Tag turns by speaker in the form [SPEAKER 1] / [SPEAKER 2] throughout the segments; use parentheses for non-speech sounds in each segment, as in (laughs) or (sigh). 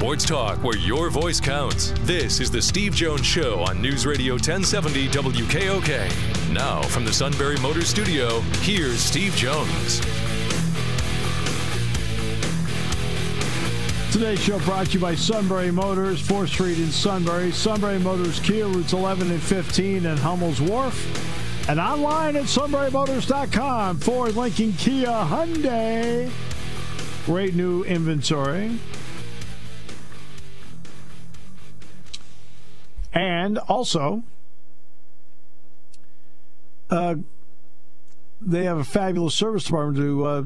[SPEAKER 1] Sports talk where your voice counts. This is the Steve Jones Show on News Radio 1070 WKOK. Now, from the Sunbury Motors Studio, here's Steve Jones.
[SPEAKER 2] Today's show brought to you by Sunbury Motors, 4th Street in Sunbury, Sunbury Motors Kia, routes 11 and 15 in Hummel's Wharf, and online at sunburymotors.com for Lincoln Kia Hyundai. Great new inventory. And also, uh, they have a fabulous service department to uh,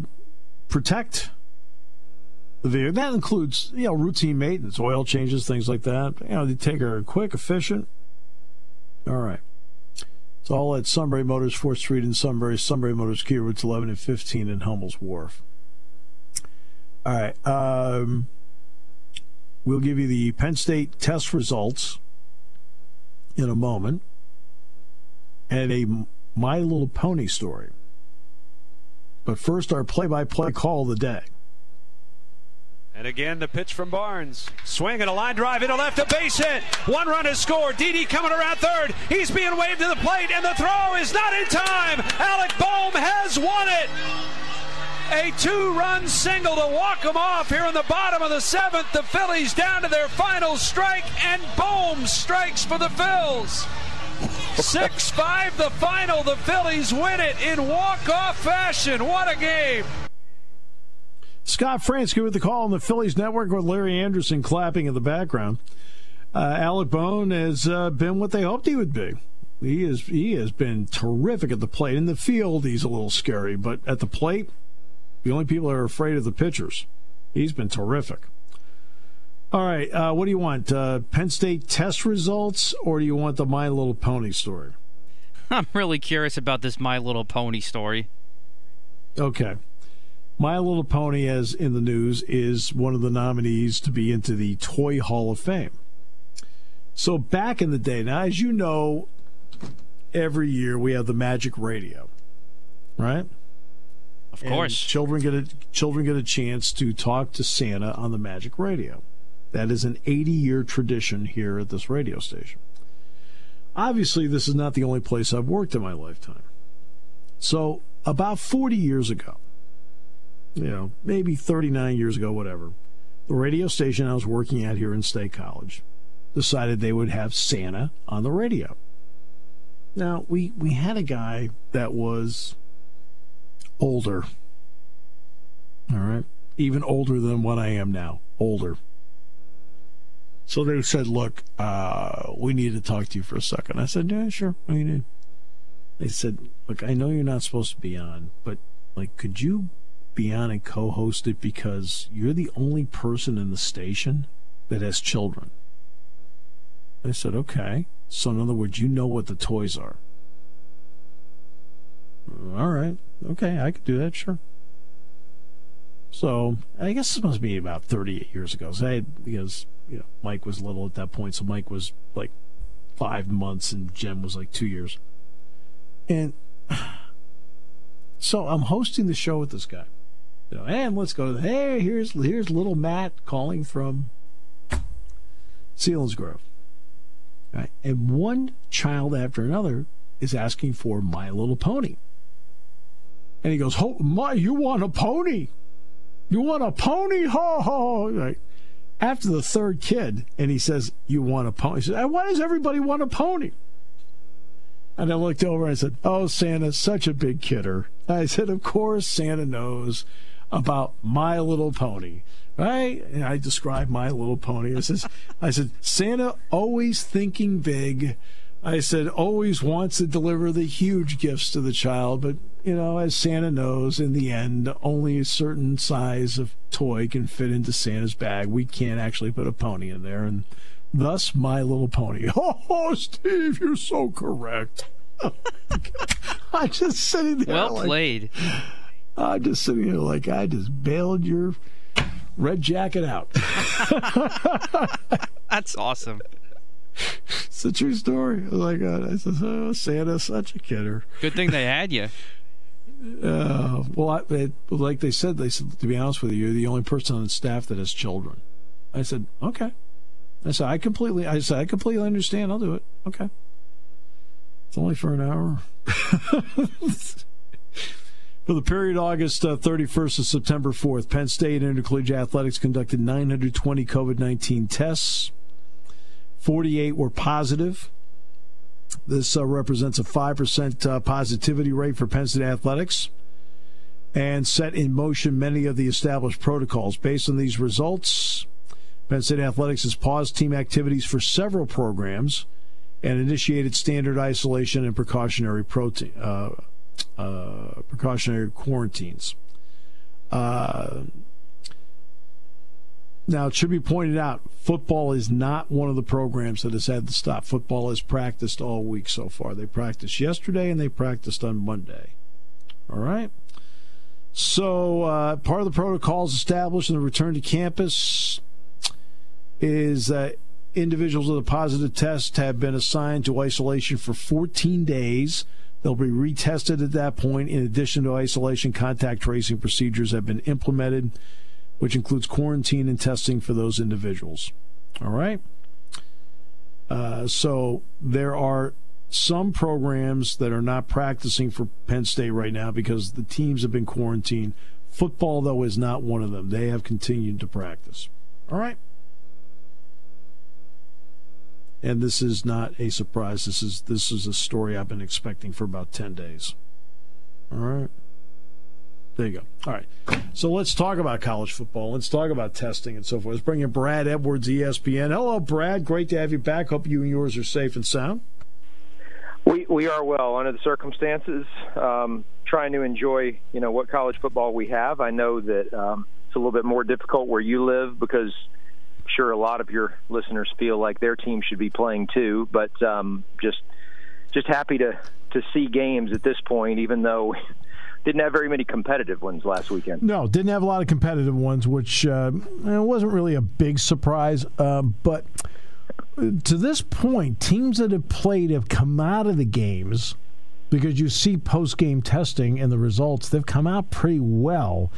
[SPEAKER 2] protect the vehicle. That includes, you know, routine maintenance, oil changes, things like that. You know, they take are quick, efficient. All right. It's all at Sunbury Motors, 4th Street in Sunbury, Sunbury Motors Kia routes 11 and 15 in Hummel's Wharf. All right. Um, we'll give you the Penn State test results in a moment and a My Little Pony story. But first, our play by play call of the day.
[SPEAKER 3] And again, the pitch from Barnes. Swing and a line drive into left, a base hit. One run is scored. Didi coming around third. He's being waved to the plate, and the throw is not in time. Alec Bohm has won it. A two run single to walk them off here in the bottom of the seventh. The Phillies down to their final strike, and Bohm strikes for the Phils. 6 5 the final. The Phillies win it in walk off fashion. What a game!
[SPEAKER 2] Scott Franzke with the call on the Phillies network with Larry Andersen clapping in the background. Uh, Alec Bohm has uh, been what they hoped he would be. He is he has been terrific at the plate. In the field, he's a little scary, but at the plate, the only people that are afraid of the pitchers. He's been terrific. All right, uh, what do you want? Uh, Penn State test results, or do you want the My Little Pony story?
[SPEAKER 4] I'm really curious about this My Little Pony story.
[SPEAKER 2] Okay. My Little Pony, as in the news, is one of the nominees to be into the Toy Hall of Fame. So back in the day, now as you know, every year we have the Magic Radio, right?
[SPEAKER 4] Of course.
[SPEAKER 2] children get a children get a chance to talk to Santa on the Magic Radio. That is an 80 year tradition here at this radio station. Obviously, this is not the only place I've worked in my lifetime. So about 40 years ago, you know, maybe 39 years ago, whatever, the radio station I was working at here in State College decided they would have Santa on the radio. Now, we, we had a guy that was older. All right. Even older than what I am now. Older. So they said, look, uh, we need to talk to you for a second. I said, yeah, sure. You need? They said, look, I know you're not supposed to be on, but like, could you be on and co-host it because you're the only person in the station that has children? I said, okay. So in other words, you know what the toys are. All right. Okay, I could do that, sure. So I guess this must be about 38 years ago. So I because you know Mike was little at that point, so Mike was like five months and Jem was like two years. And so I'm hosting the show with this guy. You know, and let's go to the, hey, here's here's little Matt calling from Selinsgrove. Right? And one child after another is asking for My Little Pony. And he goes, "Ho, my, you want a pony? You want a pony? Ho ho!" Right. After the third kid, and he says, "You want a pony?" He says, "Why does everybody want a pony?" And I looked over and I said, "Oh, Santa's such a big kidder." I said, "Of course, Santa knows about My Little Pony." Right? And I described My Little Pony. I says, I said, Santa always thinking big. I said, always wants to deliver the huge gifts to the child, but you know, as Santa knows, in the end, only a certain size of toy can fit into Santa's bag. We can't actually put a pony in there, and thus, My Little Pony. (laughs) Oh, Steve, you're so correct. (laughs) I'm just sitting there.
[SPEAKER 4] Well
[SPEAKER 2] like,
[SPEAKER 4] played.
[SPEAKER 2] I'm just sitting here like I just bailed your red jacket out. (laughs)
[SPEAKER 4] That's awesome.
[SPEAKER 2] It's a true story. Oh my God. I said, oh, Santa's such a kidder.
[SPEAKER 4] Good thing they had you. (laughs)
[SPEAKER 2] Uh, well, I, it, like they said, they said, to be honest with you, you're the only person on staff that has children. I said, okay. I said, I completely, I said, I completely understand. I'll do it. Okay. It's only for an hour. (laughs) For the period August uh, 31st to September 4th, Penn State Intercollegiate Athletics conducted 920 COVID 19 tests. 48 were positive. This uh, represents a 5% uh, positivity rate for Penn State Athletics and set in motion many of the established protocols. Based on these results, Penn State Athletics has paused team activities for several programs and initiated standard isolation and precautionary protein, uh, uh, precautionary quarantines. Now, it should be pointed out, football is not one of the programs that has had to stop. Football has practiced all week so far. They practiced yesterday and they practiced on Monday. All right. So, uh, part of the protocols established in the return to campus is that individuals with a positive test have been assigned to isolation for 14 days. They'll be retested at that point. In addition to isolation, contact tracing procedures have been implemented which includes quarantine and testing for those individuals. All right. Uh, so there are some programs that are not practicing for Penn State right now because the teams have been quarantined. Football, though, is not one of them. They have continued to practice. All right. And this is not a surprise. This is this is a story I've been expecting for about ten days. All right. There you go. All right. So let's talk about college football. Let's talk about testing and so forth. Let's bring in Brad Edwards, ESPN. Hello, Brad. Great to have you back. Hope you and yours are safe and sound.
[SPEAKER 5] We we are well under the circumstances. Um, trying to enjoy you know what college football we have. I know that um, it's a little bit more difficult where you live because I'm sure a lot of your listeners feel like their team should be playing too. But um, just just happy to to see games at this point, even though didn't have very many competitive ones last weekend.
[SPEAKER 2] No, didn't have a lot of competitive ones, which uh, wasn't really a big surprise. Uh, but to this point, teams that have played have come out of the games because you see post game testing and the results, they've come out pretty well.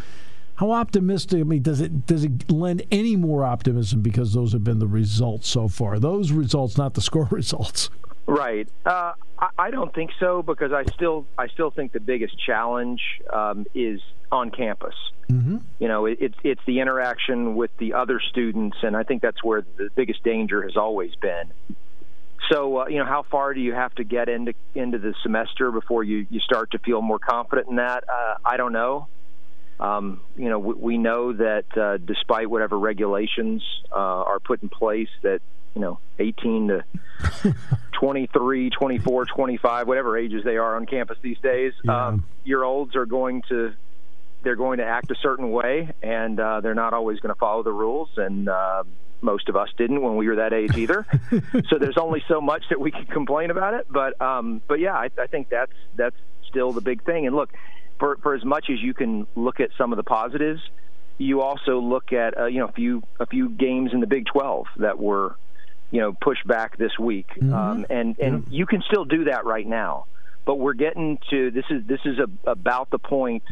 [SPEAKER 2] How optimistic? I mean, does it does it lend any more optimism because those have been the results so far? Those results, not the score (laughs) results.
[SPEAKER 5] Right. Uh, I, I don't think so because I still I still think the biggest challenge um, is on campus. Mm-hmm. You know, it, it's it's the interaction with the other students, and I think that's where the biggest danger has always been. So, uh, you know, how far do you have to get into into the semester before you you start to feel more confident in that? Uh, I don't know. Um, you know, we, we know that uh, despite whatever regulations uh, are put in place, that you know 18 to (laughs) 23 24 25 whatever ages they are on campus these days yeah. um, year olds are going to they're going to act a certain way and uh, they're not always going to follow the rules and uh, most of us didn't when we were that age either (laughs) so there's only so much that we can complain about it but um, but yeah I, I think that's that's still the big thing and look for for as much as you can look at some of the positives you also look at uh, you know a few a few games in the Big 12 that were you know push back this week, mm-hmm. um, and and yeah. you can still do that right now. But we're getting to this is this is a, about the point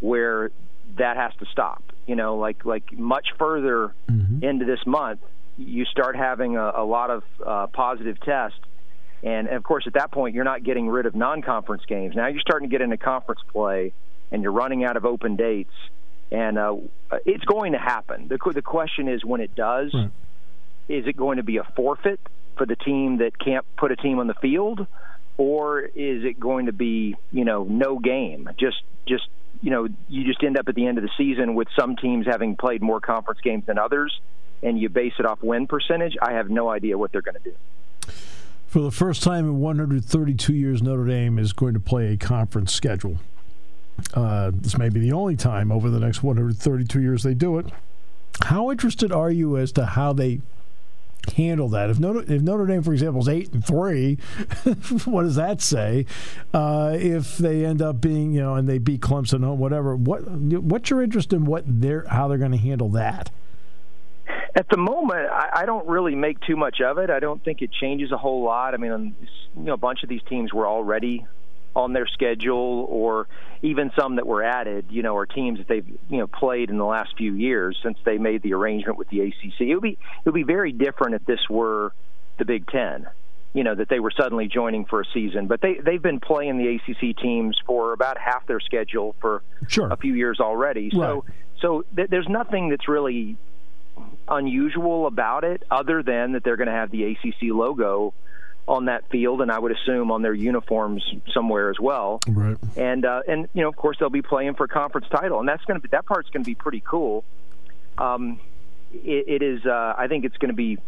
[SPEAKER 5] where that has to stop. You know, like like much further mm-hmm. into this month, you start having a, a lot of uh, positive tests. And, and of course, at that point, you're not getting rid of non-conference games. Now you're starting to get into conference play, and you're running out of open dates. And uh, it's going to happen. The, the question is when it does. Right is it going to be a forfeit for the team that can't put a team on the field, or is it going to be you know no game? Just just you know you just end up at the end of the season with some teams having played more conference games than others, and you base it off win percentage. I have no idea what they're going to do.
[SPEAKER 2] For the first time in 132 years, Notre Dame is going to play a conference schedule. Uh, this may be the only time over the next 132 years they do it. How interested are you as to how they handle that? If Notre, if Notre Dame, for example, is eight and three, (laughs) what does that say? Uh, if they end up being, you know, and they beat Clemson, or whatever, what what's your interest in what they're how they're going to handle that?
[SPEAKER 5] At the moment, I, I don't really make too much of it. I don't think it changes a whole lot. I mean, you know, a bunch of these teams were already on their schedule, or even some that were added, you know, are teams that they've you know played in the last few years since they made the arrangement with the ACC. It would be it would be very different if this were the Big Ten, you know, that they were suddenly joining for a season. But they they've been playing the ACC teams for about half their schedule for
[SPEAKER 2] sure.
[SPEAKER 5] a few years already.
[SPEAKER 2] Right.
[SPEAKER 5] So so th- there's nothing that's really unusual about it, other than that they're going to have the ACC logo on that field, and I would assume on their uniforms somewhere as well.
[SPEAKER 2] Right.
[SPEAKER 5] And uh, and you know, of course, they'll be playing for a conference title, and that's going to be that part's going to be pretty cool. Um, it, it is. Uh, I think it's going to be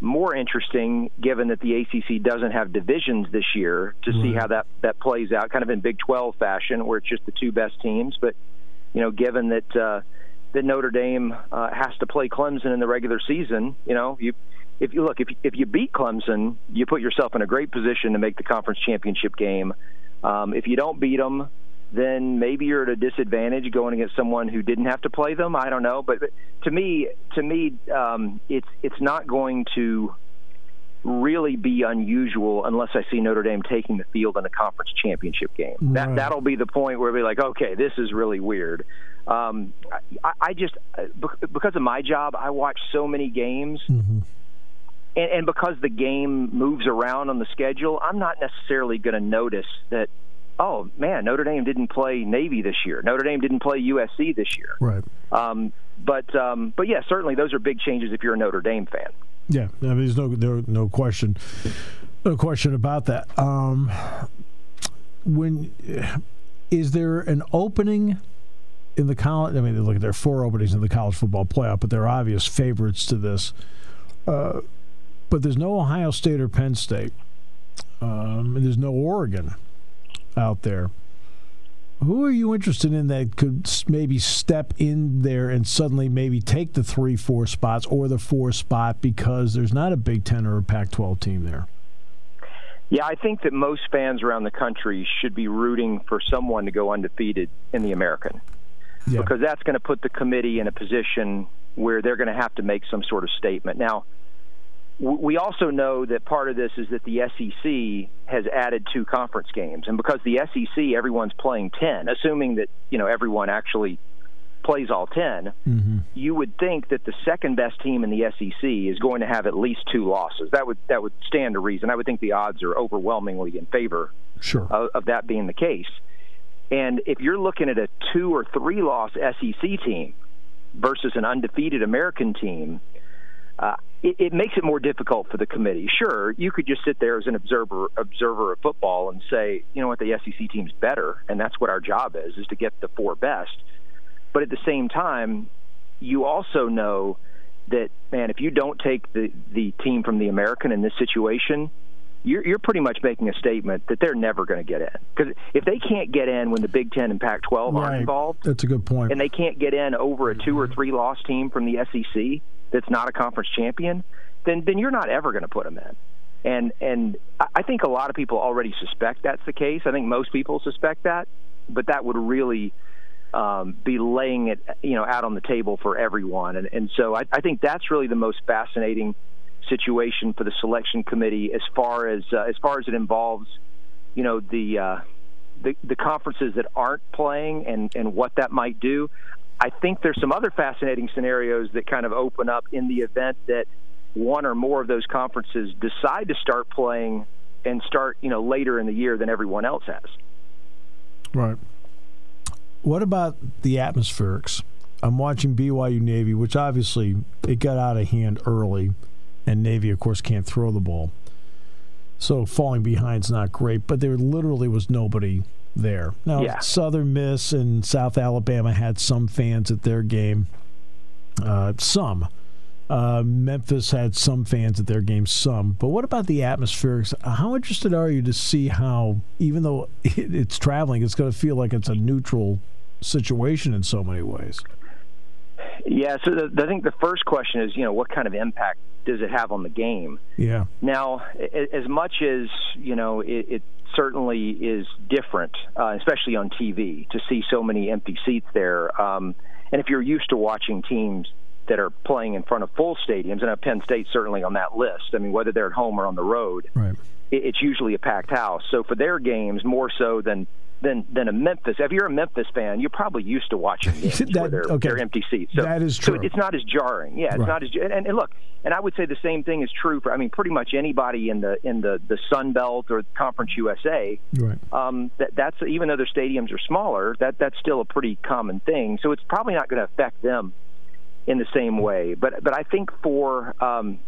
[SPEAKER 5] more interesting given that the ACC doesn't have divisions this year to see how that that plays out, kind of in Big 12 fashion, where it's just the two best teams. But you know, given that uh, that Notre Dame uh, has to play Clemson in the regular season, you know, you if you look if if you beat Clemson, you put yourself in a great position to make the conference championship game. Um, if you don't beat them, then maybe you're at a disadvantage going against someone who didn't have to play them. I don't know, but, but to me, to me, um, it's it's not going to really be unusual unless I see Notre Dame taking the field in a conference championship game.
[SPEAKER 2] Right.
[SPEAKER 5] That that'll be the point where we're like, okay, this is really weird. Um, I, I just because of my job, I watch so many games.
[SPEAKER 2] Mm-hmm.
[SPEAKER 5] And, and because the game moves around on the schedule, I'm not necessarily going to notice that oh man, Notre Dame didn't play Navy this year. Notre Dame didn't play USC this year.
[SPEAKER 2] Right.
[SPEAKER 5] Um, but um, but yeah, certainly those are big changes if you're a Notre Dame fan.
[SPEAKER 2] Yeah, I mean, there's no no, no question, no question about that. Um, when is there an opening in the college? I mean, look, there are four openings in the college football playoff, but there are obvious favorites to this. Uh, but there's no Ohio State or Penn State. Um, and there's no Oregon out there. Who are you interested in that could maybe step in there and suddenly maybe take the three, four spots or the four spot because there's not a Big Ten or a Pac 12 team there?
[SPEAKER 5] Yeah, I think that most fans around the country should be rooting for someone to go undefeated in the American
[SPEAKER 2] Yeah.
[SPEAKER 5] because that's going to put the committee in a position where they're going to have to make some sort of statement. Now, we also know that part of this is that the SEC has added two conference games, and because the SEC everyone's playing ten, assuming that you know everyone actually plays all 10
[SPEAKER 2] Mm-hmm.
[SPEAKER 5] you would think that the second best team in the SEC is going to have at least two losses. That would that would stand to reason. I would think the odds are overwhelmingly in favor
[SPEAKER 2] Sure.
[SPEAKER 5] of, of that being the case. And if you're looking at a two or three loss SEC team versus an undefeated American team, uh, it, it makes it more difficult for the committee. Sure, you could just sit there as an observer observer of football and say, you know what, the SEC team's better, and that's what our job is, is to get the four best. But at the same time, you also know that man, if you don't take the the team from the American in this situation, you're, you're pretty much making a statement that they're never going to get in. Because if they can't get in when the Big Ten and Pac-12 aren't involved,
[SPEAKER 2] That's a good point.
[SPEAKER 5] and they can't get in over a mm-hmm. two or three loss team from the SEC that's not a conference champion, then then you're not ever going to put them in. And and I- think a lot of people already suspect that's the case. I think most people suspect that, but that would really um, be laying it you know out on the table for everyone. And and so I, I think that's really the most fascinating situation for the selection committee as far as uh, as far as it involves you know the uh, the, the conferences that aren't playing and, and what that might do. I think there's some other fascinating scenarios that kind of open up in the event that one or more of those conferences decide to start playing and start, you know, later in the year than everyone else has.
[SPEAKER 2] Right. What about the atmospherics? I'm watching BYU Navy, which obviously it got out of hand early, and Navy, of course, can't throw the ball. So falling behind's not great, but there literally was nobody there. Now,
[SPEAKER 5] Yeah.
[SPEAKER 2] Southern Miss and South Alabama had some fans at their game. Uh, some. Uh, Memphis had some fans at their game, some. But what about the atmospherics? How interested are you to see how, even though it, it's traveling, it's going to feel like it's a neutral situation in so many ways?
[SPEAKER 5] Yeah, so the, I think the first question is, you know, what kind of impact does it have on the game?
[SPEAKER 2] Yeah.
[SPEAKER 5] Now, as much as you know, it, it certainly is different, uh, especially on TV, to see so many empty seats there. Um, and if you're used to watching teams that are playing in front of full stadiums, and Penn State certainly on that list. I mean, whether they're at home or on the road,
[SPEAKER 2] right.
[SPEAKER 5] it, it's usually a packed house. So for their games, more so than than than a Memphis. If you're a Memphis fan, you're probably used to watching (laughs) games that, where they're, okay. they're empty seats. So,
[SPEAKER 2] that is true.
[SPEAKER 5] So it's not as jarring. Yeah, it's right. not as. And, and, look, and I would say the same thing is true for. I mean, pretty much anybody in the in the the Sun Belt or Conference USA.
[SPEAKER 2] Right.
[SPEAKER 5] Um, that that's even though their stadiums are smaller, that that's still a pretty common thing. So it's probably not going to affect them in the same way. But but I think for um,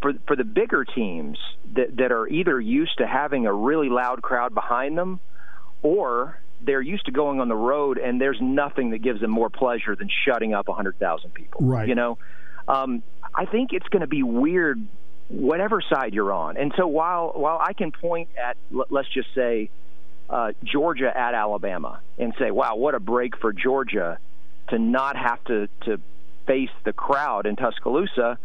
[SPEAKER 5] for for the bigger teams that that are either used to having a really loud crowd behind them, or they're used to going on the road, and there's nothing that gives them more pleasure than shutting up 100,000 people.
[SPEAKER 2] Right.
[SPEAKER 5] You know, um, I think it's going to be weird, whatever side you're on. And so while while I can point at, let's just say, uh, Georgia at Alabama, and say, wow, what a break for Georgia to not have to to face the crowd in Tuscaloosa.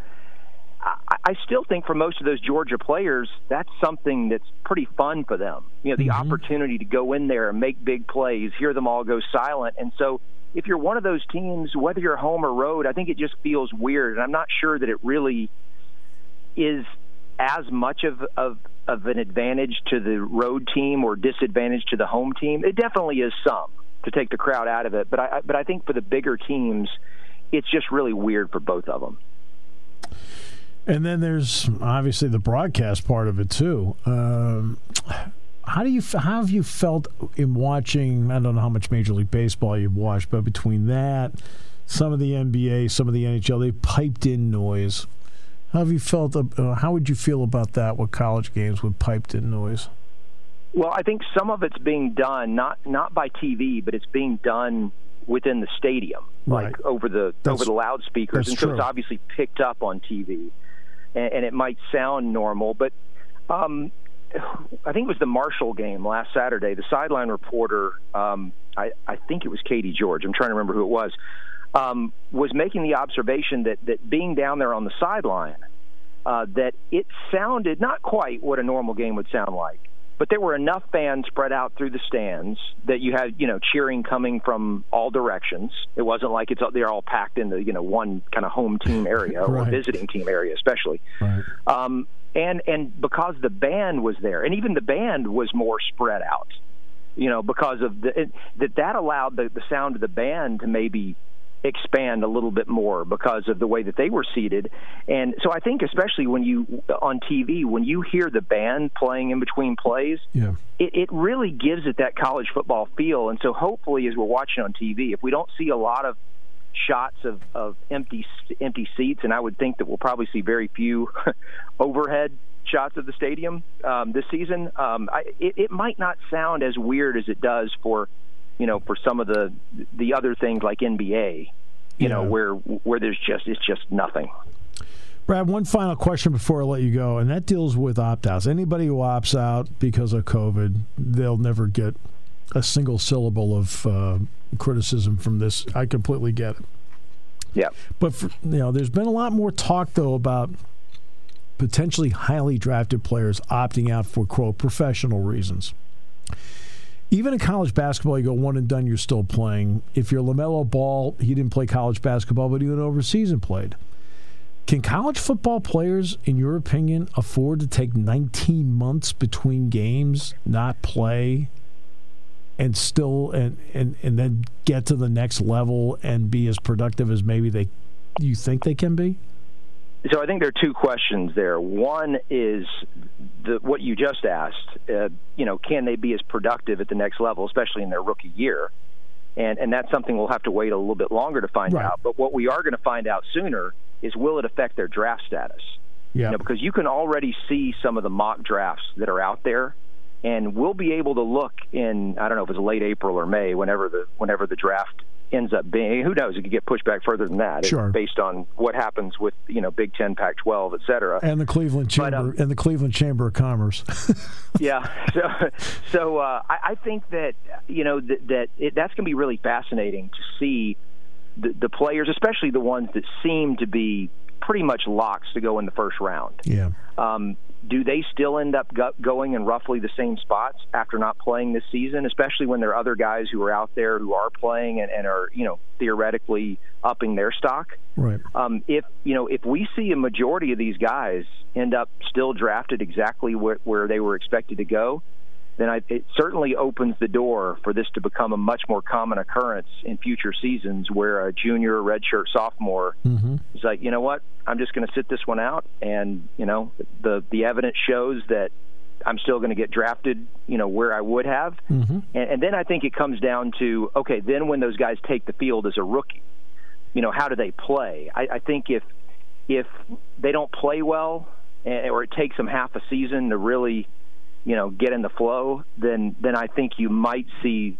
[SPEAKER 5] I, still think for most of those Georgia players, that's something that's pretty fun for them. You know, the mm-hmm. opportunity to go in there and make big plays, hear them all go silent. And so if you're one of those teams, whether you're home or road, I think it just feels weird. And I'm not sure that it really is as much of, of, of an advantage to the road team or disadvantage to the home team. It definitely is some to take the crowd out of it. But I, but I think for the bigger teams, it's just really weird for both of them.
[SPEAKER 2] And then there's obviously the broadcast part of it too. Um, how do you how have you felt in watching? I don't know how much Major League Baseball you've watched, but between that, some of the NBA, some of the NHL, they piped in noise. How have you felt? Uh, how would you feel about that with college games with piped in noise?
[SPEAKER 5] Well, I think some of it's being done not not by TV, but it's being done within the stadium,
[SPEAKER 2] right.
[SPEAKER 5] like over the
[SPEAKER 2] that's,
[SPEAKER 5] over the loudspeakers, and so
[SPEAKER 2] true.
[SPEAKER 5] it's obviously picked up on TV, and, and it might sound normal, but um, I think it was the Marshall game last Saturday. The sideline reporter, um, I, I think it was Katie George. I'm trying to remember who it was. Um, was making the observation that that being down there on the sideline, uh, that it sounded not quite what a normal game would sound like but there were enough fans spread out through the stands that you had you know cheering coming from all directions. It wasn't like it's they're all packed in the you know one kind of home team area
[SPEAKER 2] right.
[SPEAKER 5] or visiting team area, especially.
[SPEAKER 2] Right.
[SPEAKER 5] Um, and and because the band was there, and even the band was more spread out, you know, because of the it, that that allowed the the sound of the band to maybe expand a little bit more because of the way that they were seated. And so I think especially when you on TV when you hear the band playing in between plays,
[SPEAKER 2] yeah.
[SPEAKER 5] it, it really gives it that college football feel. And so hopefully as we're watching on TV, if we don't see a lot of shots of, of empty empty seats, and I would think that we'll probably see very few (laughs) overhead shots of the stadium um, this season. Um, I, it, it might not sound as weird as it does for you know, for some of the the other things like NBA, you
[SPEAKER 2] yeah.
[SPEAKER 5] know, where where there's just it's just nothing.
[SPEAKER 2] Brad, one final question before I let you go, and that deals with opt outs. Anybody who opts out because of COVID, they'll never get a single syllable of uh, criticism from this. I completely get it.
[SPEAKER 5] Yeah.
[SPEAKER 2] But, for, you know, there's been a lot more talk, though, about potentially highly drafted players opting out for, quote, professional reasons even in college basketball, you go one and done, you're still playing. If you're LaMelo Ball, he didn't play college basketball, but he went overseas and played. Can college football players, in your opinion, afford to take 19 months between games, not play, and still and, and, and then get to the next level and be as productive as maybe they you think they can be?
[SPEAKER 5] So I think there are two questions there. One is the, what you just asked. Uh, you know, can they be as productive at the next level, especially in their rookie year? And and that's something we'll have to wait a little bit longer to find
[SPEAKER 2] right.
[SPEAKER 5] out. But what we are going to find out sooner is will it affect their draft status?
[SPEAKER 2] Yeah.
[SPEAKER 5] You know, because you can already see some of the mock drafts that are out there, and we'll be able to look in I don't know if it's late April or May, whenever the whenever the draft ends up being. Who knows? It could get pushed back further than that,
[SPEAKER 2] sure.
[SPEAKER 5] based on what happens with you know Big Ten, Pac-12, et cetera,
[SPEAKER 2] and the Cleveland Chamber
[SPEAKER 5] but, um,
[SPEAKER 2] and the Cleveland Chamber of Commerce. (laughs)
[SPEAKER 5] yeah, so so uh, I, I think that you know that, that it, that's going to be really fascinating to see the, the players, especially the ones that seem to be pretty much locks to go in the first round.
[SPEAKER 2] Yeah.
[SPEAKER 5] Um, do they still end up go- going in roughly the same spots after not playing this season? Especially when there are other guys who are out there who are playing and, and are, you know, theoretically upping their stock.
[SPEAKER 2] Right.
[SPEAKER 5] Um, if you know, if we see a majority of these guys end up still drafted exactly where, where they were expected to go, then I, it certainly opens the door for this to become a much more common occurrence in future seasons where a junior, redshirt sophomore
[SPEAKER 2] mm-hmm.
[SPEAKER 5] is like, you know what, I'm just going to sit this one out, and you know, the the evidence shows that I'm still going to get drafted, you know, where I would have,
[SPEAKER 2] mm-hmm.
[SPEAKER 5] and, and then I think it comes down to okay, then when those guys take the field as a rookie, you know, how do they play? I, I think if if they don't play well, or it takes them half a season to really you know get in the flow, then then I think you might see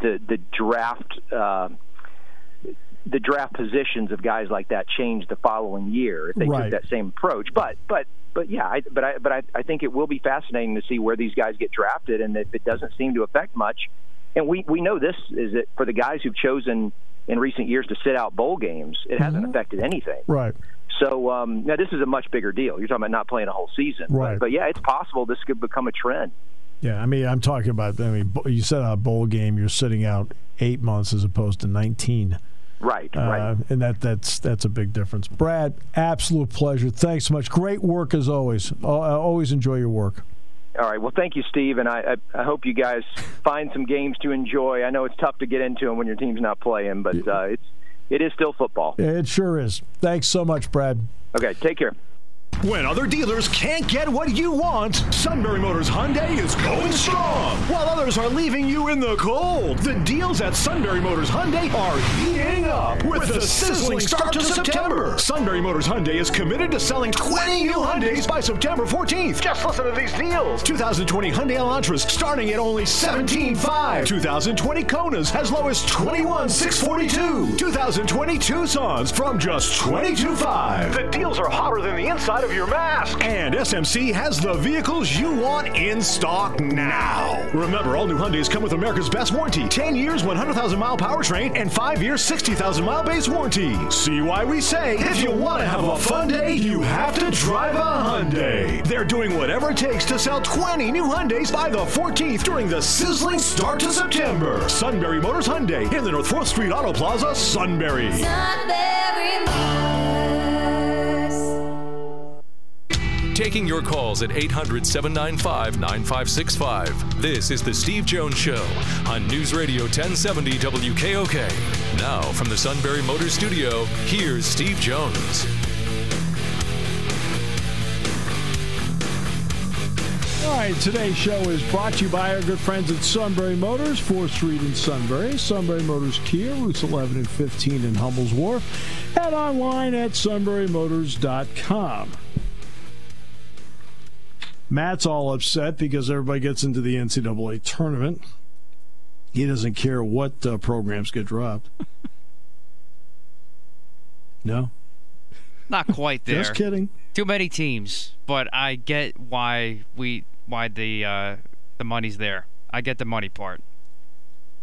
[SPEAKER 5] the the draft uh, the draft positions of guys like that change the following year if they
[SPEAKER 2] right.
[SPEAKER 5] took that same approach. But but but yeah, I, but I but I, I think it will be fascinating to see where these guys get drafted, and if it doesn't seem to affect much, and we we know this is that for the guys who've chosen in recent years to sit out bowl games, it mm-hmm. hasn't affected anything.
[SPEAKER 2] Right.
[SPEAKER 5] So um, now this is a much bigger deal. You're talking about not playing a whole season,
[SPEAKER 2] right?
[SPEAKER 5] But, but yeah, it's possible this could become a trend.
[SPEAKER 2] Yeah, I mean, I'm talking about. I mean, you said a bowl game, you're sitting out eight months as opposed to 19.
[SPEAKER 5] Right,
[SPEAKER 2] uh,
[SPEAKER 5] right,
[SPEAKER 2] and that that's that's a big difference. Brad, absolute pleasure. Thanks so much. Great work as always. I always enjoy your work.
[SPEAKER 5] All right. Well, thank you, Steve, and I, I, I hope you guys find some games to enjoy. I know it's tough to get into them when your team's not playing, but uh, it's it is still football.
[SPEAKER 2] It sure is. Thanks so much, Brad.
[SPEAKER 5] Okay, take care.
[SPEAKER 6] When other dealers can't get what you want, Sunbury Motors Hyundai is going strong. While others are leaving you in the cold, the deals at Sunbury Motors Hyundai are heating up with the sizzling start to September. Sunbury Motors Hyundai is committed to selling 20 new Hyundais by September 14th. Just listen to these deals. 2020 Hyundai Elantras starting at only 17.5. 2020 Konas as low as 21,642. 2020 Tucsons from just 22.5. The deals are hotter than the inside of your mask. And SMC has the vehicles you want in stock now. Remember, all new Hyundais come with America's best warranty 10 years, 100,000 mile powertrain, and 5 years, 60,000 mile base warranty. See why we say if you want to have a fun day, you have to drive a Hyundai. They're doing whatever it takes to sell 20 new Hyundais by the 14th during the sizzling start to September. Sunbury Motors Hyundai in the North 4th Street Auto Plaza, Sunbury. Sunbury
[SPEAKER 1] taking your calls at 800 795 9565. This is The Steve Jones Show on News Radio 1070 WKOK. Now, from the Sunbury Motor Studio, here's Steve Jones.
[SPEAKER 2] All right, today's show is brought to you by our good friends at Sunbury Motors, 4th Street in Sunbury, Sunbury Motors Kia, routes 11 and 15 in Hummel's Wharf, and online at sunburymotors.com. Matt's all upset because everybody gets into the NCAA tournament. He doesn't care what uh, programs get dropped. (laughs) no?
[SPEAKER 4] Not quite there.
[SPEAKER 2] Just kidding.
[SPEAKER 4] Too many teams, but I get why we why the uh, the money's there. I get the money part.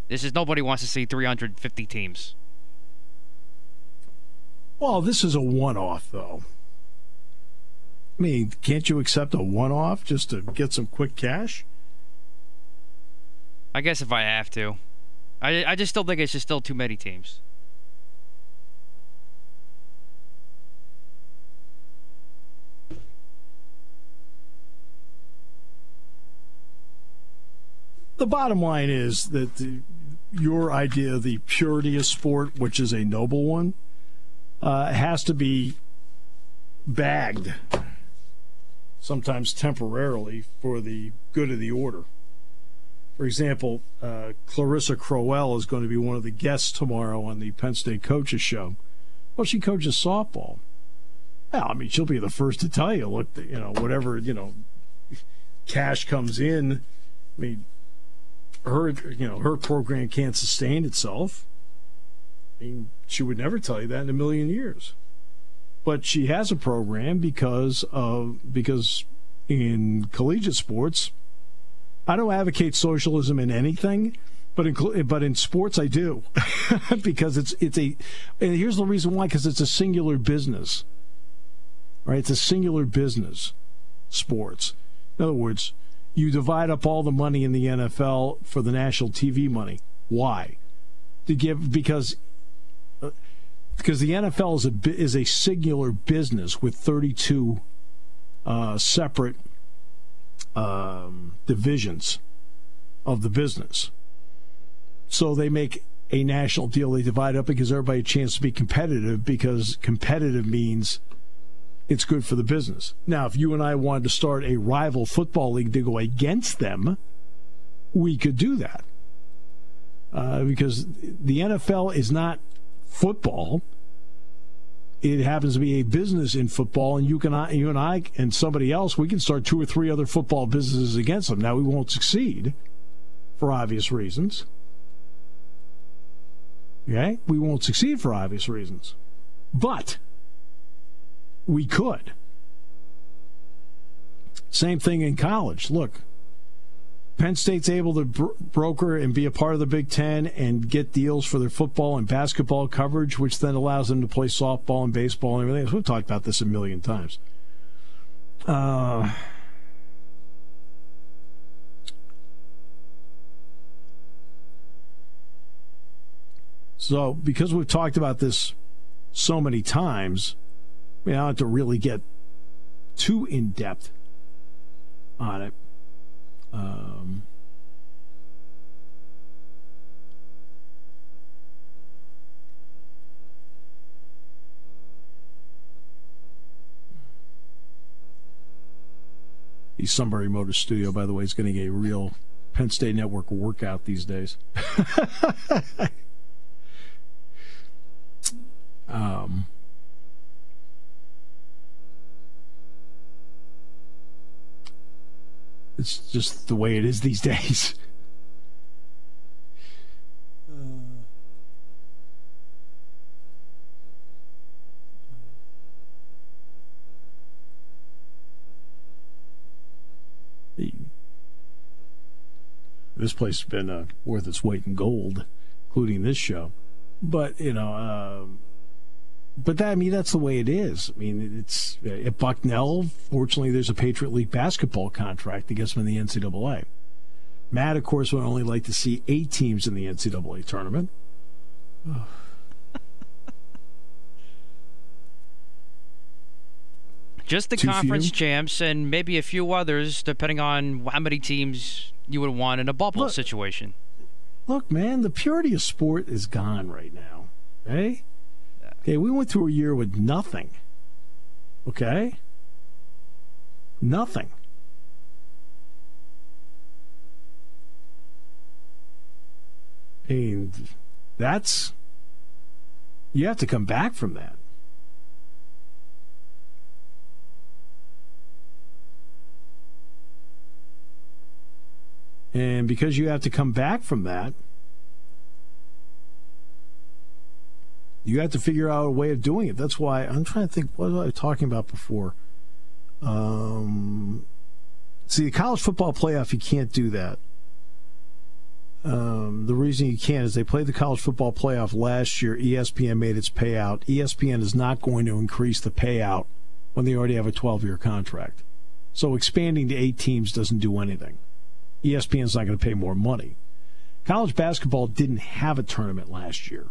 [SPEAKER 4] This is nobody wants to see 350 teams.
[SPEAKER 2] Well, this is a one-off though. I mean, can't you accept a one off just to get some quick cash?
[SPEAKER 4] I guess if I have to. I, I just still think it's just still too many teams.
[SPEAKER 2] The bottom line is that the, your idea of the purity of sport, which is a noble one, uh, has to be bagged sometimes temporarily, for the good of the order. For example, uh, Clarissa Crawford is going to be one of the guests tomorrow on the Penn State Coaches Show. Well, she coaches softball. Well, I mean, she'll be the first to tell you, look, you know, whatever, you know, cash comes in, I mean, her, you know, her program can't sustain itself. I mean, she would never tell you that in a million years but she has a program because of because in collegiate sports, I don't advocate socialism in anything, But in, but in sports, I do (laughs) because it's it's a. And here's the reason why: because it's a singular business. Right? It's a singular business. Sports. In other words, you divide up all the money in the NFL for the national TV money. Why? To give because because the NFL is a is a singular business with 32 uh, separate um, divisions of the business. So they make a national deal. They divide up because everybody a chance to be competitive because competitive means it's good for the business. Now, if you and I wanted to start a rival football league to go against them, we could do that. Uh, because the NFL is not football. It happens to be a business in football, and you can, you and I, and somebody else, we can start two or three other football businesses against them. Now, we won't succeed for obvious reasons. Okay? We won't succeed for obvious reasons. But we could. Same thing in college. Look, Penn State's able to bro- broker and be a part of the Big Ten and get deals for their football and basketball coverage, which then allows them to play softball and baseball and everything. Else. We've talked about this a million times. Uh, so, because we've talked about this so many times, we don't have to really get too in depth on it. Um, the Sunbury Motor Studio, by the way, is getting a real Penn State Network workout these days. (laughs) um, It's just the way it is these days. (laughs) this place has been uh, worth its weight in gold, including this show. But you know, uh, but that, I mean, that's the way it is. I mean, it's at Bucknell. Fortunately, there's a Patriot League basketball contract that gets them in the NCAA. Matt, of course, would only like to see eight teams in the NCAA tournament. (sighs)
[SPEAKER 4] Just the
[SPEAKER 2] Too
[SPEAKER 4] conference
[SPEAKER 2] few?
[SPEAKER 4] champs and maybe a few others, depending on how many teams you would want in a bubble
[SPEAKER 2] Look.
[SPEAKER 4] situation.
[SPEAKER 2] Look, man, the purity of sport is gone right now. Okay? Okay, we went through a year with nothing. Okay? Nothing. And that's you have to come back from that. And because you have to come back from that, you have to figure out a way of doing it. That's why I'm trying to think. What was I talking about before? Um, see, the college football playoff, you can't do that. Um, the reason you can't is they played the college football playoff last year. ESPN made its payout. ESPN is not going to increase the payout when they already have a 12 year contract. So expanding to eight teams doesn't do anything. ESPN's not going to pay more money. College basketball didn't have a tournament last year.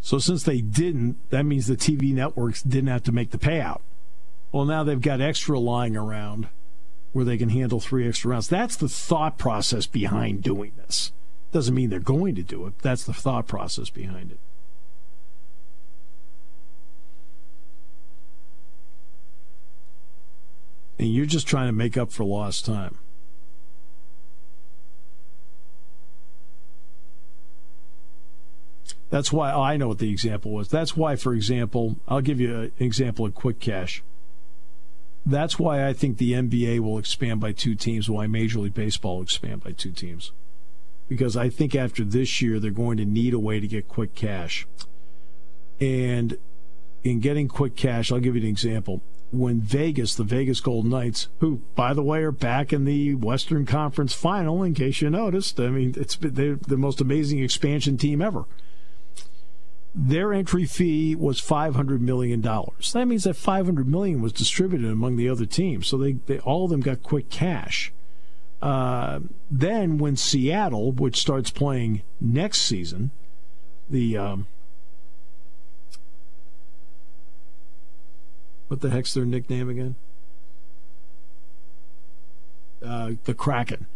[SPEAKER 2] So since they didn't, that means the TV networks didn't have to make the payout. Well, now they've got extra lying around where they can handle three extra rounds. That's the thought process behind doing this. Doesn't mean they're going to do it. That's the thought process behind it. And you're just trying to make up for lost time. That's why oh, I know what the example was. That's why, for example, I'll give you an example of quick cash. That's why I think the NBA will expand by two teams, why Major League Baseball will expand by two teams. Because I think after this year, they're going to need a way to get quick cash. And in getting quick cash, I'll give you an example. when Vegas, the Vegas Golden Knights, who, by the way, are back in the Western Conference final, in case you noticed. I mean, it's they're the most amazing expansion team ever. Their entry fee was five hundred million dollars. That means that five hundred million was distributed among the other teams, so they, they all of them got quick cash. Uh, then, when Seattle, which starts playing next season, the um, what the heck's their nickname again? Uh, the Kraken,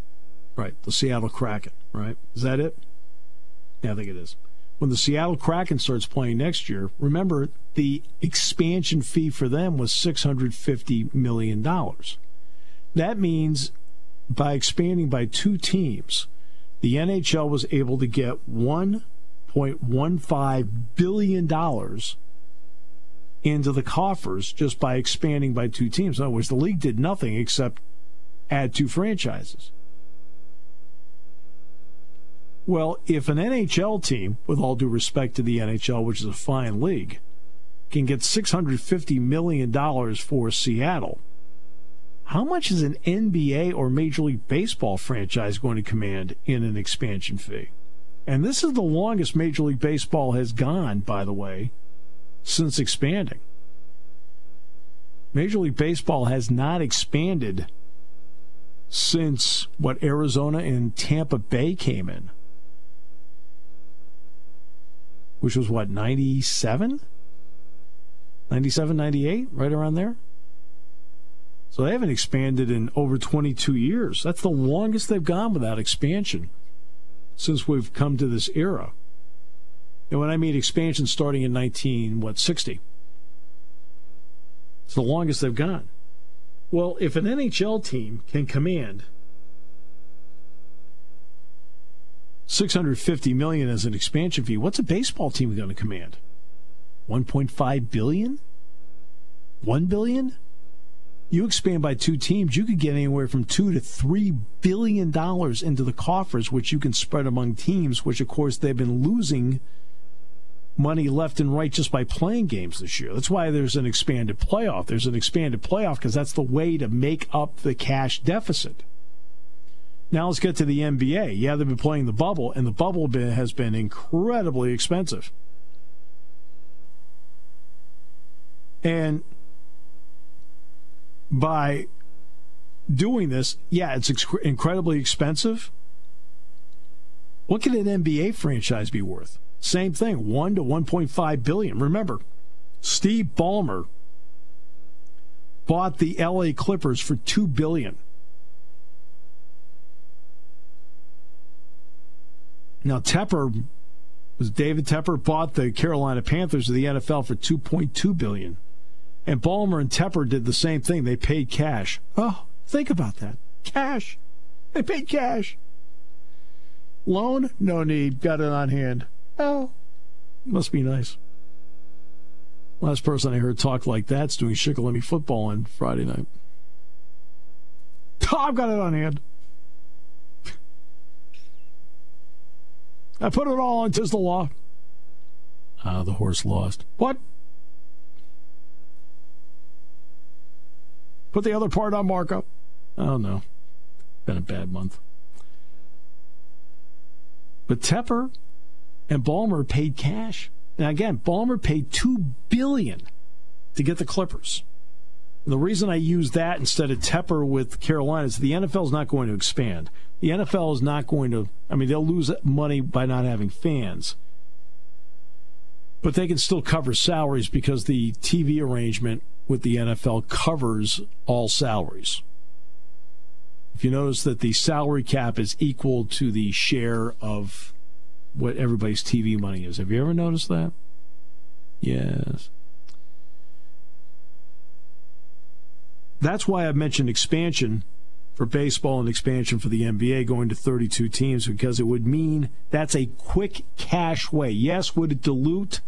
[SPEAKER 2] right? The Seattle Kraken, right? Is that it? Yeah, I think it is. When the Seattle Kraken starts playing next year, remember the expansion fee for them was six hundred fifty million dollars. That means by expanding by two teams, the NHL was able to get $1.15 billion into the coffers just by expanding by two teams. In other words, the league did nothing except add two franchises. Well, if an NHL team, with all due respect to the NHL, which is a fine league, can get $650 million for Seattle, how much is an NBA or Major League Baseball franchise going to command in an expansion fee? And this is the longest Major League Baseball has gone, by the way, since expanding. Major League Baseball has not expanded since what Arizona and Tampa Bay came in, which was what, 97? 97, 98, right around there? So they haven't expanded in over 22 years. That's the longest they've gone without expansion since we've come to this era. And when I mean expansion starting in 19, what, 60? It's the longest they've gone. Well, if an NHL team can command 650 million as an expansion fee, what's a baseball team going to command? 1.5 billion? 1 billion? you expand by two teams, you could get anywhere from two to three billion dollars into the coffers, which you can spread among teams, which of course they've been losing money left and right just by playing games this year. That's why there's an expanded playoff. There's an expanded playoff because that's the way to make up the cash deficit. Now let's get to the NBA. Yeah, they've been playing the bubble, and the bubble has been incredibly expensive. And by doing this, yeah, it's ex- incredibly expensive. What can an NBA franchise be worth? Same thing, 1 to 1.5 billion. Remember, Steve Ballmer bought the LA Clippers for 2 billion. Now Tepper was David Tepper bought the Carolina Panthers of the NFL for 2.2 billion. And Ballmer and Tepper did the same thing. They paid cash. Oh, think about that. Cash. They paid cash. Loan? No need. Got it on hand. Oh, must be nice. Last person I heard talk like that's doing Shikellamy football on Friday night. Oh, I've got it on hand. I put it all on the law. Ah, the horse lost. What? Put the other part on markup. Oh no. Been a bad month. But Tepper and Ballmer paid cash. Now again, Ballmer paid two billion to get the Clippers. The reason I use that instead of Tepper with Carolina is the NFL is not going to expand. The NFL is not going to. I mean, they'll lose money by not having fans, but they can still cover salaries because the TV arrangement with the NFL covers all salaries. If you notice that the salary cap is equal to the share of what everybody's TV money is. Have you ever noticed that? Yes. That's why I mentioned expansion for baseball and expansion for the NBA going to 32 teams because it would mean that's a quick cash way. Yes, would it dilute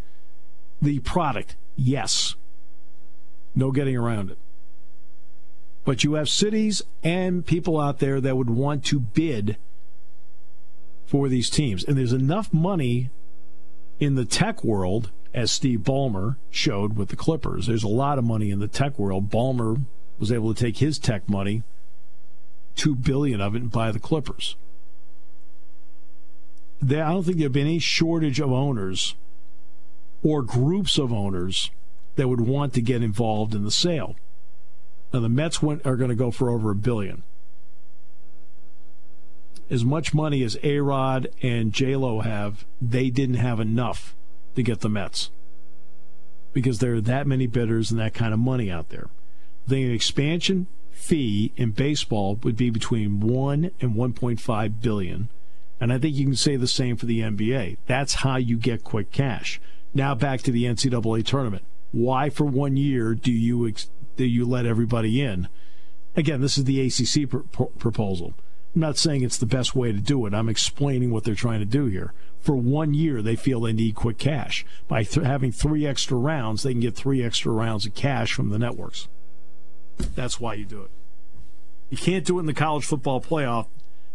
[SPEAKER 2] the product? Yes. No getting around it. But you have cities and people out there that would want to bid for these teams. And there's enough money in the tech world as Steve Ballmer showed with the Clippers. There's a lot of money in the tech world. Ballmer was able to take his tech money, two billion of it, and buy the Clippers. There, I don't think there'd be any shortage of owners or groups of owners that would want to get involved in the sale. Now the Mets went, are going to go for over a billion. As much money as A Rod and J Lo have, they didn't have enough to get the Mets because there are that many bidders and that kind of money out there. The expansion fee in baseball would be between one and 1.5 billion, and I think you can say the same for the NBA. That's how you get quick cash. Now back to the NCAA tournament. Why for one year do you do you let everybody in? Again, this is the ACC pr- proposal. I'm not saying it's the best way to do it. I'm explaining what they're trying to do here for one year, they feel they need quick cash. By th- having three extra rounds, they can get three extra rounds of cash from the networks. That's why you do it. You can't do it in the college football playoff.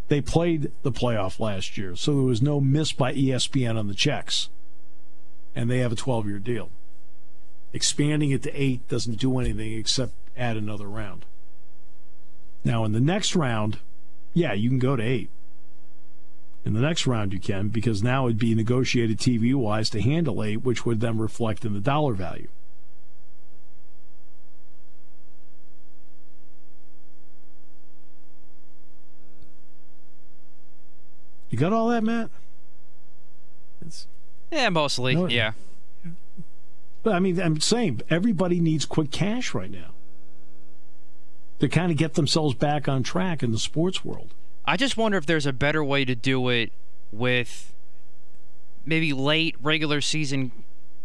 [SPEAKER 2] They played the playoff last year, so there was no miss by ESPN on the checks. And they have a 12 year deal. Expanding it to eight doesn't do anything except add another round. Now, in the next round, yeah, you can go to eight. In the next round, you can, because now it'd be negotiated TV wise to handle eight, which would then reflect in the dollar value. You got all that, Matt?
[SPEAKER 4] It's, yeah, mostly. No, yeah.
[SPEAKER 2] But I mean, I'm saying everybody needs quick cash right now to kind of get themselves back on track in the sports world.
[SPEAKER 4] I just wonder if there's a better way to do it with maybe late regular season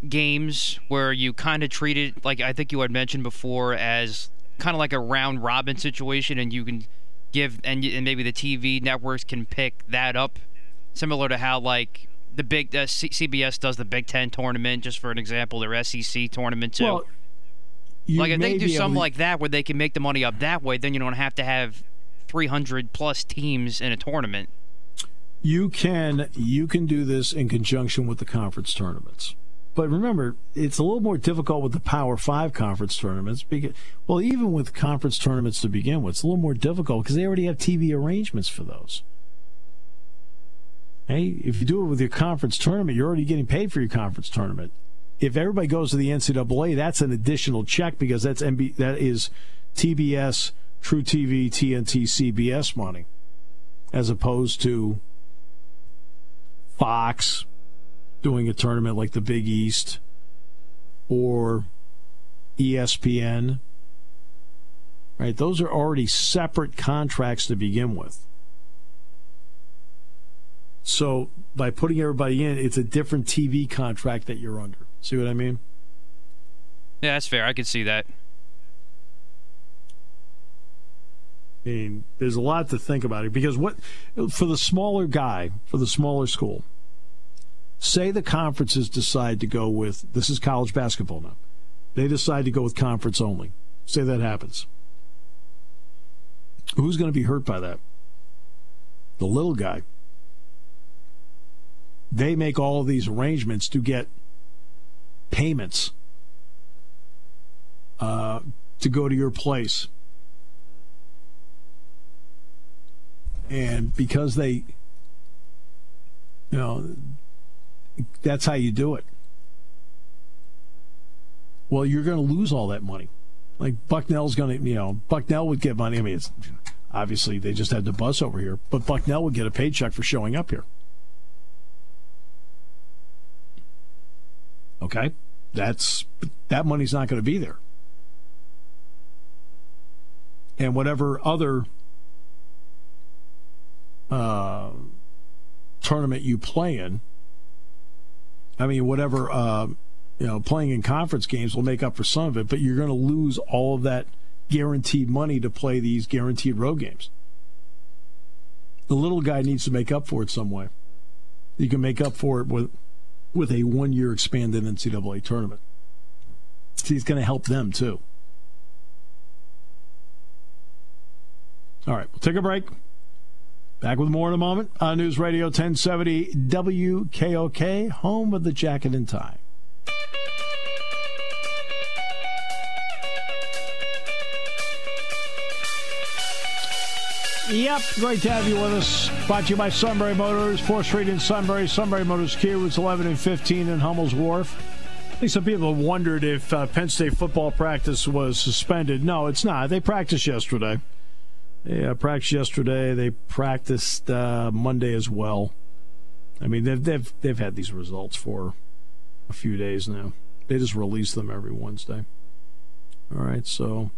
[SPEAKER 4] games where you kind of treat it like I think you had mentioned before as kind of like a round robin situation, and you can give and and maybe the TV networks can pick that up, similar to how like the big uh, C- CBS does the Big Ten tournament, just for an example, their SEC tournament too.
[SPEAKER 2] Well,
[SPEAKER 4] like if they do something to... like that where they can make the money up that way, then you don't have to have 300 plus teams in a tournament.
[SPEAKER 2] You can you can do this in conjunction with the conference tournaments. But remember, it's a little more difficult with the Power Five conference tournaments because, well, even with conference tournaments to begin with, it's a little more difficult because they already have TV arrangements for those. Hey, if you do it with your conference tournament, you're already getting paid for your conference tournament. If everybody goes to the NCAA, that's an additional check because that's MB, that is TBS truTV, TNT, CBS money, as opposed to Fox doing a tournament like the Big East or ESPN. Right? Those are already separate contracts to begin with. So by putting everybody in, it's a different TV contract that you're under. See what I mean?
[SPEAKER 4] Yeah, that's fair. I can see that.
[SPEAKER 2] I mean, there's a lot to think about it because what for the smaller guy, for the smaller school, say the conferences decide to go with this is college basketball now. They decide to go with conference only. Say that happens. Who's going to be hurt by that? The little guy. They make all these arrangements to get payments uh, to go to your place and because they, you know, that's how you do it. Well, you're going to lose all that money. Like Bucknell's going to, you know, Bucknell would get money. I mean, obviously they just had the bus over here, but Bucknell would get a paycheck for showing up here. Okay, that's that money's not going to be there, and whatever other uh, tournament you play in. I mean, whatever uh, you know, playing in conference games will make up for some of it, but you're going to lose all of that guaranteed money to play these guaranteed road games. The little guy needs to make up for it some way. You can make up for it with with a one year expanded NCAA tournament. He's going to help them too. All right, we'll take a break. Back with more in a moment on News Radio 1070 WKOK, home of the jacket and tie. Yep, great to have you with us. Brought to you by Sunbury Motors, 4th Street in Sunbury, Sunbury Motors Kia, Routes 11 and 15 in Hummel's Wharf. I think some people wondered if uh, Penn State football practice was suspended. No, it's not. They practiced yesterday. They uh, practiced yesterday. They practiced uh, Monday as well. I mean, they've, they've they've had these results for a few days now. They just release them every Wednesday. All right, so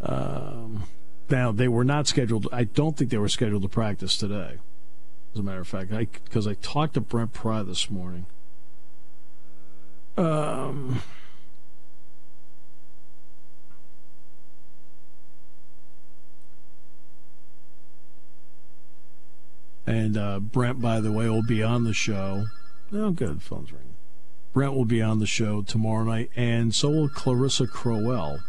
[SPEAKER 2] um, now they were not scheduled. I don't think they were scheduled to practice today. As a matter of fact, because I, I talked to Brent Pry this morning. Um. And uh, Brent, by the way, will be on the show. Oh, good. Phone's ringing. Brent will be on the show tomorrow night, and so will Clarissa Crowell,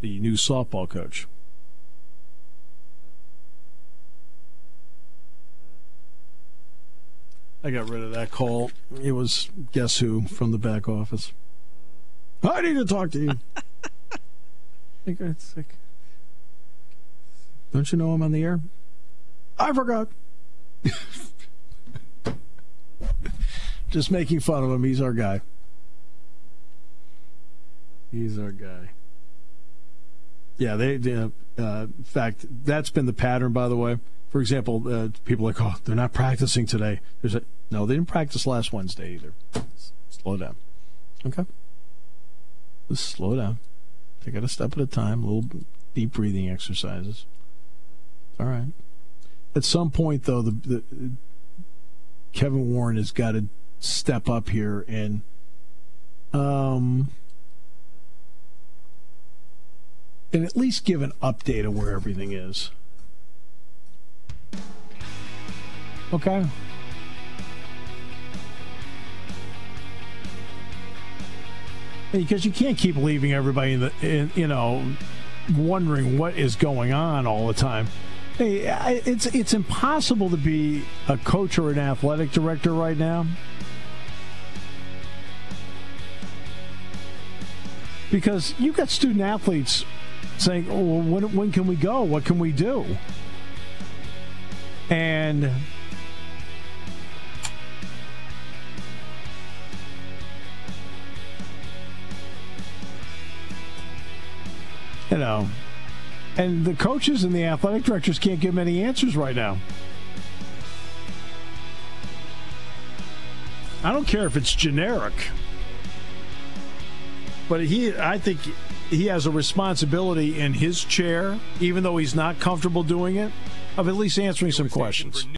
[SPEAKER 2] the new softball coach. I got rid of that call. It was guess who from the back office. I need to talk to you. (laughs) I think it's like, don't you know I'm on the air? I forgot. Just making fun of him. He's our guy. He's our guy. Yeah, they. they uh, in fact, that's been the pattern. By the way, for example, uh, people are like, oh, they're not practicing today. There's a no, they didn't practice last Wednesday either. Slow down. Okay. Just slow down. Take it a step at a time. Little deep breathing exercises. All right. At some point, though, the, the Kevin Warren has got to step up here and um and at least give an update of where everything is. Okay. Because you can't keep leaving everybody in the, in, you know, wondering what is going on all the time. It's it's impossible to be a coach or an athletic director right now. Because you've got student athletes saying, oh, well, when, when can we go? What can we do? And you know, and the coaches and the athletic directors can't give them any answers right now. I don't care if it's generic, but he, I think he has a responsibility in his chair, even though he's not comfortable doing it, of at least answering some questions.